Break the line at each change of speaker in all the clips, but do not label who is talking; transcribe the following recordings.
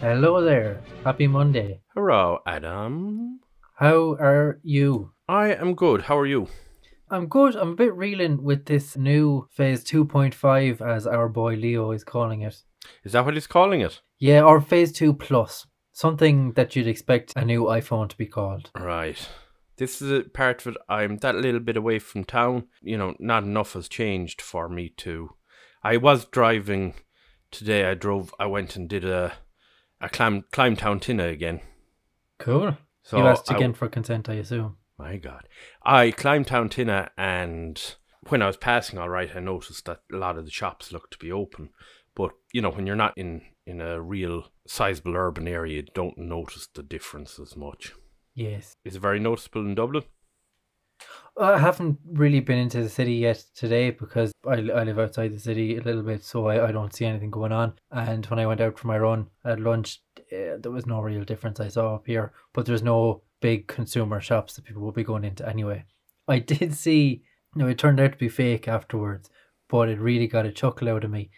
Hello there. Happy Monday.
Hello, Adam.
How are you?
I am good. How are you?
I'm good. I'm a bit reeling with this new phase 2.5, as our boy Leo is calling it.
Is that what he's calling it?
Yeah, or phase 2 plus. Something that you'd expect a new iPhone to be called.
Right. This is a part of it. I'm that little bit away from town. You know, not enough has changed for me to. I was driving today. I drove. I went and did a a climb climb town Tinna again.
Cool.
So
you asked
I-
again for consent, I assume.
My God. I climbed Town Tinna and when I was passing all right, I noticed that a lot of the shops looked to be open. But, you know, when you're not in, in a real sizable urban area, you don't notice the difference as much.
Yes.
Is it very noticeable in Dublin?
I haven't really been into the city yet today because I, I live outside the city a little bit, so I, I don't see anything going on. And when I went out for my run at lunch, uh, there was no real difference I saw up here, but there's no big consumer shops that people will be going into anyway. I did see, you know, it turned out to be fake afterwards, but it really got a chuckle out of me.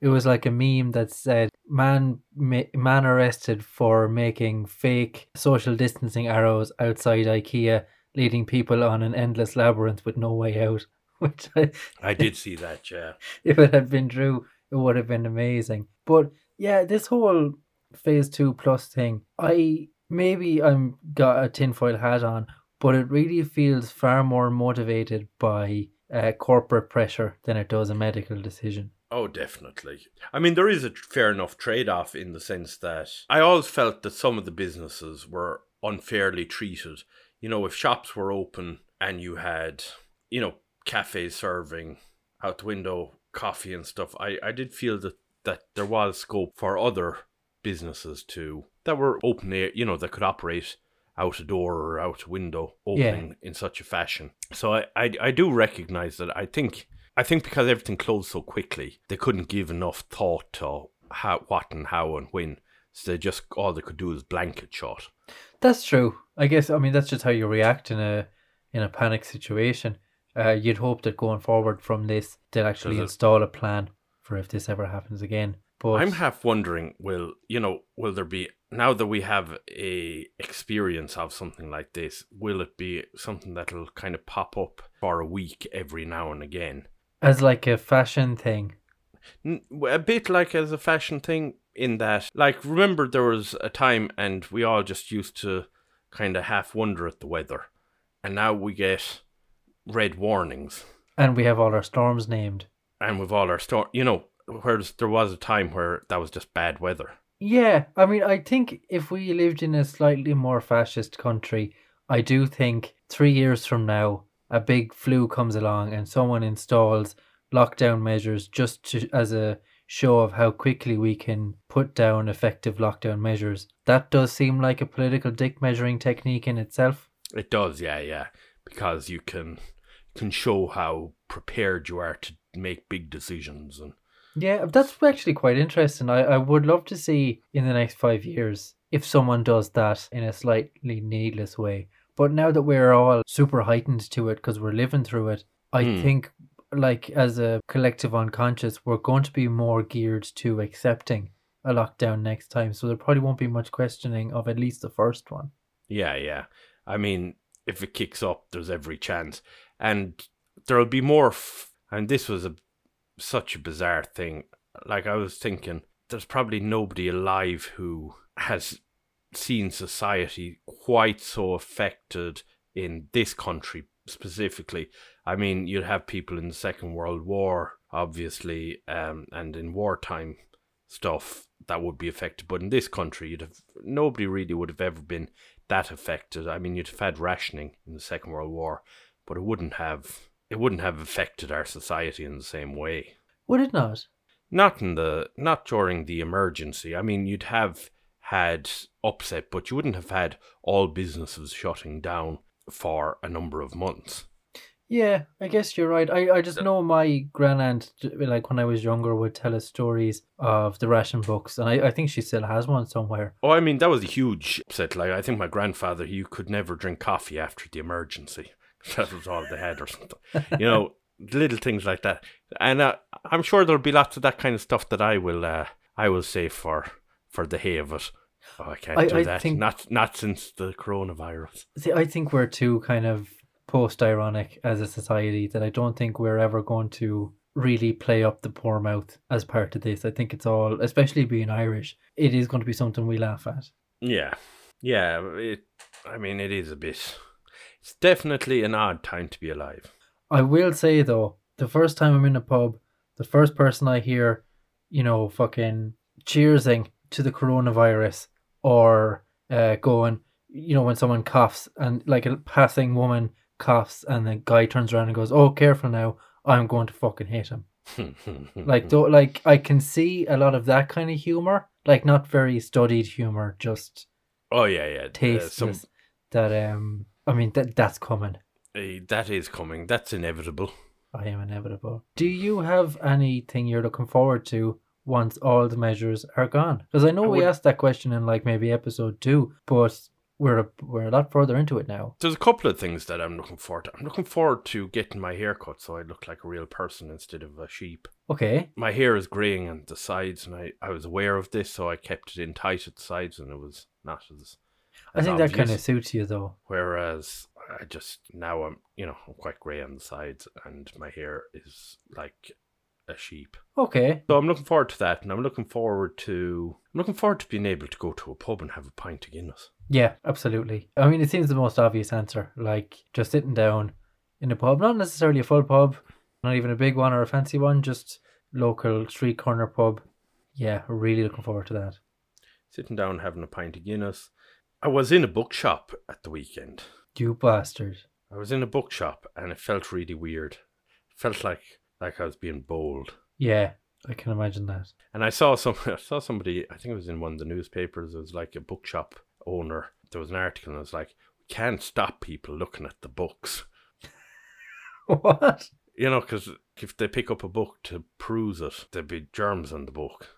It was like a meme that said, "Man, ma- man arrested for making fake social distancing arrows outside IKEA." leading people on an endless labyrinth with no way out. Which, I,
I did see that, yeah.
if it had been true, it would have been amazing. But yeah, this whole phase two plus thing, I maybe I'm got a tinfoil hat on, but it really feels far more motivated by uh, corporate pressure than it does a medical decision.
Oh, definitely. I mean, there is a fair enough trade off in the sense that I always felt that some of the businesses were unfairly treated. You know, if shops were open and you had, you know, cafes serving out the window coffee and stuff, I, I did feel that, that there was scope for other businesses to that were open air, you know, that could operate out a door or out a window opening in such a fashion. So I, I I do recognize that I think I think because everything closed so quickly, they couldn't give enough thought to how what and how and when. So they just all they could do is blanket shot.
That's true. I guess I mean that's just how you react in a in a panic situation. Uh, you'd hope that going forward from this, they'll actually
Does it-
install a plan for if this ever happens again. But
I'm half wondering, will you know, will there be now that we have a experience of something like this, will it be something that'll kind of pop up for a week every now and again?
As like a fashion thing.
A bit like as a fashion thing, in that, like, remember there was a time and we all just used to kind of half wonder at the weather, and now we get red warnings,
And we have all our storms named.
and with all our storm, you know, whereas there was a time where that was just bad weather.
Yeah, I mean, I think if we lived in a slightly more fascist country, I do think three years from now, a big flu comes along and someone installs lockdown measures just to, as a show of how quickly we can put down effective lockdown measures. That does seem like a political dick measuring technique in itself.
It does, yeah, yeah, because you can can show how prepared you are to make big decisions and
Yeah, that's actually quite interesting. I, I would love to see in the next five years if someone does that in a slightly needless way. But now that we're all super heightened to it because we're living through it, I
Hmm.
think, like as a collective unconscious, we're going to be more geared to accepting a lockdown next time. So there probably won't be much questioning of at least the first one.
Yeah, yeah. I mean, if it kicks up, there's every chance, and there'll be more. F- and this was a such a bizarre thing. Like I was thinking, there's probably nobody alive who has seen society quite so affected in this country specifically. I mean, you'd have people in the Second World War, obviously, um, and in wartime stuff that would be affected. But in this country, you'd have nobody really would have ever been that affected. I mean, you'd have had rationing in the Second World War, but it wouldn't have it wouldn't have affected our society in the same way.
Would it not?
Not in the not during the emergency. I mean, you'd have had upset, but you wouldn't have had all businesses shutting down for a number of months.
Yeah, I guess you're right. I, I just know my grandaunt, j- like when I was younger, would tell us stories of the ration books, and I, I think she still has one somewhere.
Oh, I mean, that was a huge upset. Like, I think my grandfather, you could never drink coffee after the emergency. That was all they had, or something. You know, little things like that. And uh, I'm sure there'll be lots of that kind of stuff that I will, uh, I will say for for the hay of it. Oh, I can't
I-
do
I
that.
think-
Not not since the coronavirus.
See, I think we're too kind of post ironic as a society that I don't think we're ever going to really play up the poor mouth as part of this. I think it's all, especially being Irish, it is going to be something we laugh at.
Yeah, yeah. It. I mean, it is a bit. It's definitely an odd time to be alive.
I will say though, the first time I'm in a pub, the first person I hear, you know, fucking cheersing to the coronavirus or uh, going, you know, when someone coughs and like a passing woman coughs and the guy turns around and goes, "Oh, careful now, I'm going to fucking hit him." Like, though, like I can see a lot of that kind of humor, like not very studied humor, just
oh yeah, yeah. uh, some
that um, I mean that that's coming.
uh, that is coming. That's inevitable.
I am inevitable. Do you have anything you're looking forward to once all the measures are gone? Because I know
I
we
would-
asked that question in like maybe episode two, but we're a, we're a lot further into it now.
There's a couple of things that I'm looking forward to. I'm looking forward to getting my hair cut so I look like a real person instead of a sheep.
Okay,
My hair is greying on the sides, and I, I was aware of this, so I kept it in tight at the sides, and it was not as.
I
as
think that kind of suits you though.
Whereas I just now I'm you know I'm quite grey on the sides, and my hair is like a sheep.
Okay,
So I'm looking forward to that, and I'm looking forward to I'm looking forward to being able to go to a pub and have a pint of Guinness.
yeah, absolutely. I mean, it seems the most obvious answer, like just sitting down in a pub, not necessarily a full pub, not even a big one or a fancy one, just local street corner pub. Yeah, really looking forward to that.
Sitting down having a pint of Guinness. I was in a bookshop at the weekend.
You bastard.
I was in a bookshop and it felt really weird. It felt like like I was being bold.
Yeah, I can imagine that.
And I saw some I saw somebody I think it was in one of the newspapers, it was like a bookshop owner. There was an article and it was like, We can't stop people looking at the books.
What?
You know, because if they pick up a book to peruse it, there'd be germs on the book.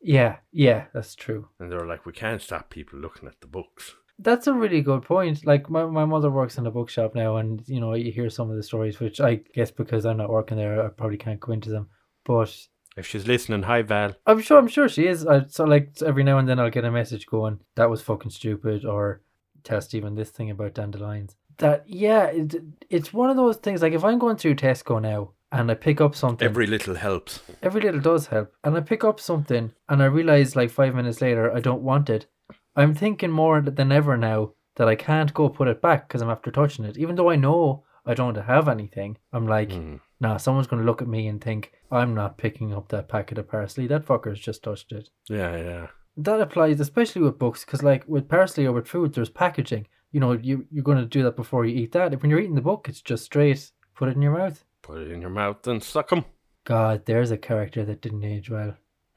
Yeah, yeah, that's true.
And they were like, We can't stop people looking at the books.
That's a really good point. Like my, my mother works in a bookshop now and you know, you hear some of the stories which I guess because I'm not working there I probably can't go into them. But
If she's listening, hi Val.
I'm sure I'm sure she is. I, so like every now and then I'll get a message going, That was fucking stupid or tell Stephen this thing about dandelions. That yeah, it, it's one of those things like if I'm going through Tesco now and I pick up something
Every little helps.
every little does help. And I pick up something and I realize like five minutes later I don't want it. I'm thinking more than ever now that I can't go put it back because I'm after touching it. Even though I know I don't have anything, I'm like,
Mm.
nah, someone's going to look at me and think, I'm not picking up that packet of parsley. That fucker's just touched it.
Yeah, yeah.
That applies especially with books because, like, with parsley or with food, there's packaging. You know, you, you're going to do that before you eat that. If when you're eating the book, it's just straight, put it in your mouth.
Put it in your mouth and suck 'em.
God, there's a character that didn't age well.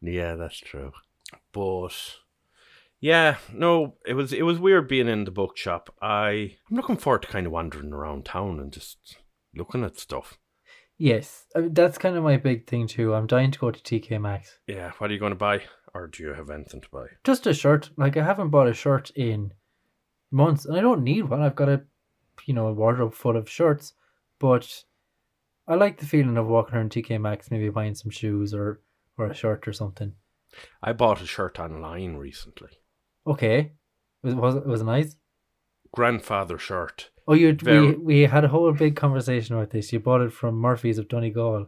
yeah, that's true. But yeah, no, it was it was weird being in the bookshop. I I'm looking forward to kind of wandering around town and just looking at stuff.
Yes, I mean, that's kind of my big thing too. I'm dying to go to TK Maxx.
Yeah, what are you going to buy, or do you have anything to buy?
Just a shirt. Like I haven't bought a shirt in months, and I don't need one. I've got a, you know, a wardrobe full of shirts, but I like the feeling of walking around TK Maxx, maybe buying some shoes or or a shirt or something.
I bought a shirt online recently.
Okay, was was it was it nice?
Grandfather shirt.
Oh, you we we had a whole big conversation about this. You bought it from Murphy's of Donegal.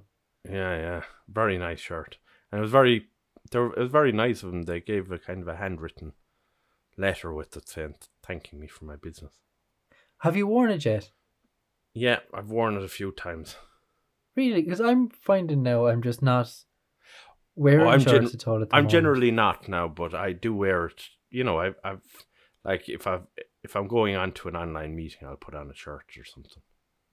Yeah, yeah, very nice shirt, and it was very, they were, it was very nice of them. They gave a kind of a handwritten letter with it saying thanking me for my business.
Have you worn it yet?
Yeah, I've worn it a few times.
Really? Because I'm finding now I'm just not wearing
Oh, I'm
shirts
gen-
at all. At
I'm
moment.
generally not now, but I do wear it. You know, I've, I've like if I've if I'm going on to an online meeting, I'll put on a shirt or something.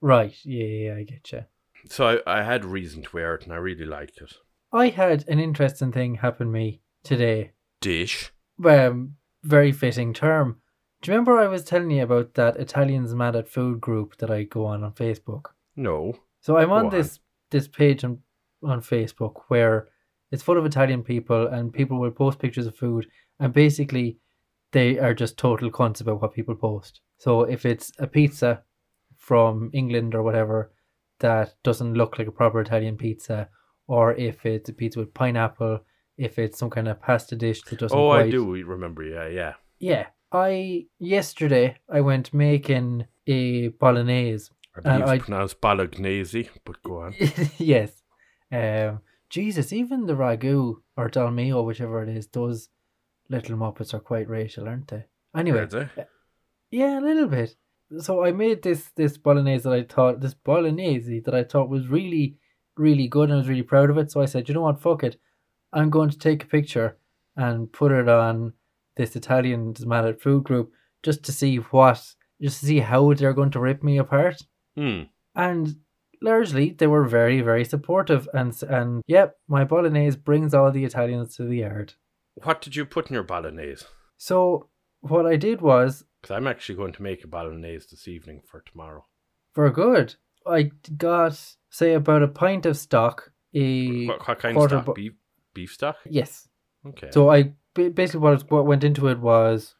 right. Yeah, yeah, I get you.
So I, I had reason to wear it, and I really like it.
I had an interesting thing happen to me today.
Dish.
Um, very fitting term. Do you remember I was telling you about that Italians Mad at Food group that I go on on Facebook?
No.
So I'm on
on.
this this page on on Facebook where it's full of Italian people and people will post pictures of food and basically they are just total cunts about what people post. So if it's a pizza from England or whatever that doesn't look like a proper Italian pizza, or if it's a pizza with pineapple, if it's some kind of pasta dish that doesn't
Oh, I do remember. Yeah, yeah.
yeah. I yesterday I went making a bolognese.
I believe
I-
pronounced bolognese, but go on.
yes. Um Jesus, even the ragu or Dolmio, whichever it is, those little muppets are quite racial, aren't they? Anyway,
Is it?
yeah, a little bit. So I made this this bolognese that I thought this bolognese that I thought was really, really good and I was really proud of it. So I said, you know what, fuck it. I'm going to take a picture and put it on this Italian mad food group just to see what just to see how they're going to rip me apart.
Hmm.
And largely they were very, very supportive and and yep, my bolognese brings all the Italians to the yard.
What did you put in your bolognese?
So what I did was
Because I'm actually going to make a bolognese this evening for tomorrow.
For good. I got say about a pint of stock. A
What, what kind of stock?
bo-
beef, beef stock?
yes.
Okay.
So I basically what what went into it was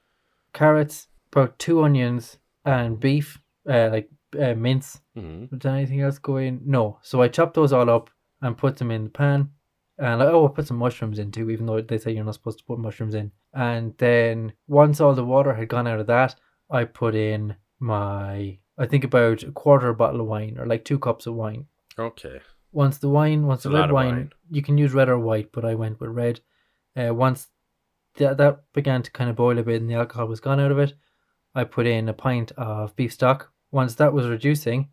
carrots, about two onions, and beef, uh, like uh, mince.
Mhm.
Did anything else go in? No. So I chopped those all up and put them in the pan. And like, oh, I put some mushrooms in too, even though they say you're not supposed to put mushrooms in. And then once all the water had gone out of that, I put in my, I think about a quarter bottle of wine or like two cups of wine.
Okay.
Once the wine, once
It's
the red wine,
wine.
you can use red or white, but I went with red. Uh, once that that began to kind of boil a bit and the alcohol was gone out of it, I put in a pint of beef stock. Once that was reducing,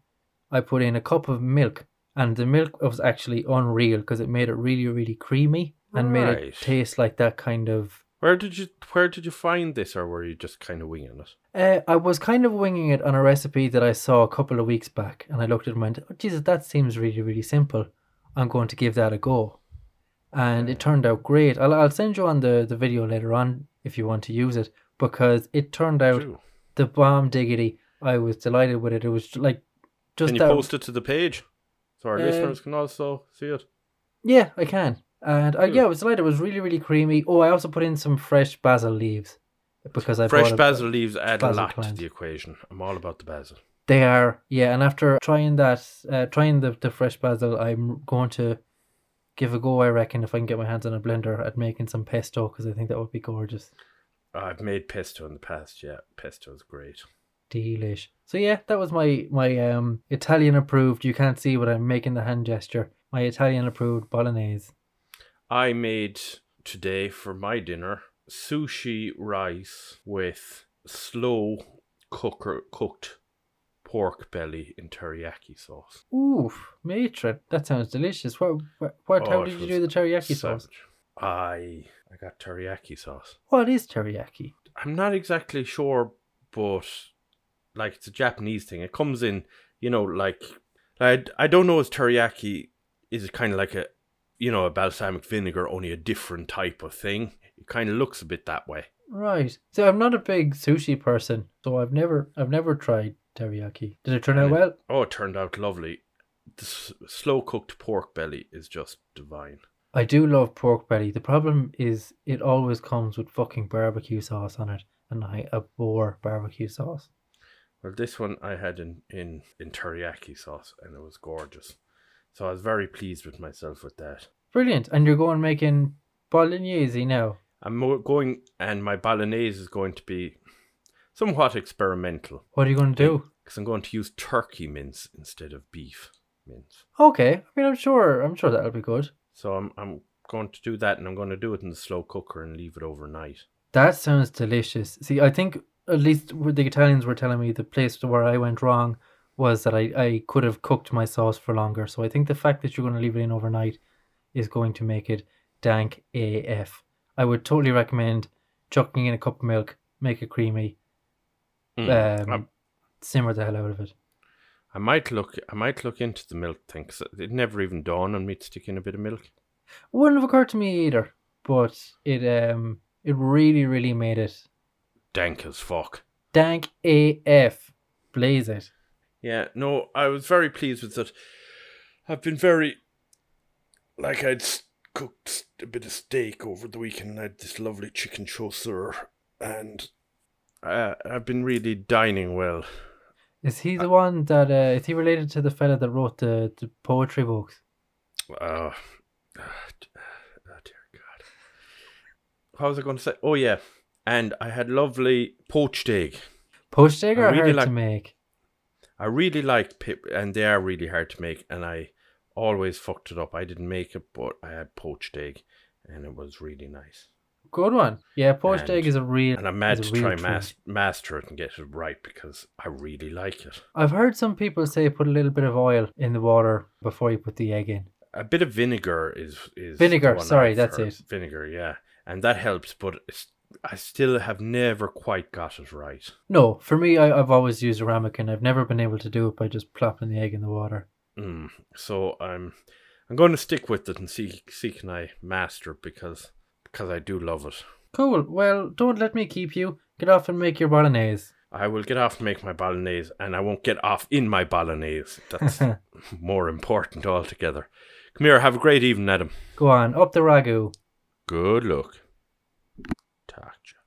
I put in a cup of milk, and the milk was actually unreal because it made it really, really creamy and made it taste like that kind of.
Where did you Where did you find this, or were you just kind of winging it?
Uh, I was kind of winging it on a recipe that I saw a couple of weeks back, and I looked at it and went, "Oh Jesus, that seems really, really simple. I'm going to give that a go." And it turned out great. I'll, I'll send you on the, the video later on if you want to use it because it turned out
True.
the bomb diggity. I was delighted with it. It was like just
Can you
that.
post it to the page so our
Uh,
listeners can also see it?
Yeah, I can. And I, yeah, I was delighted. It was really, really creamy. Oh, I also put in some fresh basil leaves because I
Fresh
bought a-
basil leaves add a lot
plant.
to the equation. I'm all about the basil.
They are, yeah. And after trying that, uh, trying the, the fresh basil, I'm going to give a go. I reckon if I can get my hands on a blender at making some pesto because I think that would be gorgeous,
I've made pesto in the past. Yeah, pesto is great.
Delish. So yeah, that was my my um Italian approved. You can't see, but I'm making the hand gesture. My Italian approved bolognese.
I made today for my dinner sushi rice with slow cooker cooked pork belly in teriyaki sauce.
Oof, matron, that sounds delicious. What what, what how
Oh,
did you do the teriyaki sauce?
I I got teriyaki sauce.
What is teriyaki?
I'm not exactly sure, but like it's a Japanese thing. It comes in, you know, like I I don't know. Is teriyaki is kind of like a you know a balsamic vinegar, only a different type of thing. It kind of looks a bit that way.
Right. So I'm not a big sushi person, so I've never I've never tried teriyaki. Did it turn out
it-
well?
Oh, it turned out lovely. The s- slow cooked pork belly is just divine.
I do love pork belly. The problem is it always comes with fucking barbecue sauce on it, and I abhor barbecue sauce.
Well, this one I had in, in, in teriyaki sauce and it was gorgeous. So I was very pleased with myself with that.
Brilliant. And you're going making bolognese now.
I'm going, and my bolognese is going to be somewhat experimental
What are you going to do?
because I'm going to use turkey mince instead of beef mince.
Okay. I mean, I'm sure. I'm sure that'll be good.
So I'm I'm going to do that, and I'm going to do it in the slow cooker and leave it overnight.
That sounds delicious. See, I think at least the Italians were telling me the place where I went wrong was that I, I could have cooked my sauce for longer. So I think the fact that you're going to leave it in overnight is going to make it dank AF. I would totally recommend chucking in a cup of milk, make it creamy,
Mm.
um, simmer the hell out of it.
I might look. I might look into the milk thing 'cause it never even dawned on me to stick in a bit of milk.
Wouldn't have occurred to me either, but it um it really really made it
Dank as fuck.
dank AF. Blaze it.
Yeah, no, I was very pleased with it. I've been very like I'd cooked a bit of steak over the weekend. and I had this lovely chicken chasseur, and uh, I've been really dining well.
Is he the one that uh, is he related to the fella that wrote the, the poetry books?
Uh, oh, dear God. What was I going to say? Oh yeah, and I had lovely poached egg.
Poached egg
I
are
really
hard
like-
to make.
I really like pip, and they are really hard to make, and I always fucked it up. I didn't make it, but I had poached egg, and it was really nice.
Good one. Yeah, poached
And-
egg is a real.
And I'm mad to try mas- master it and get it right because I really like it.
I've heard some people say put a little bit of oil in the water before you put the egg in.
A bit of vinegar is is
Vinegar, sorry,
I've
that's
heard.
it.
Vinegar, yeah, and that helps, but it's, I still have never quite got it right.
No, for me, I, I've always used a ramekin. I've never been able to do it by just plopping the egg in the water.
Mm. So I'm I'm going to stick with it and see see can I master it because because I do love it.
Cool. Well, don't let me keep you. Get off and make your bolognese.
I will get off and make my bolognese, and I won't get off in my bolognese. That's more important altogether. Come here, have a great evening, Adam.
Go on, up the ragu.
Good luck. Talk to you.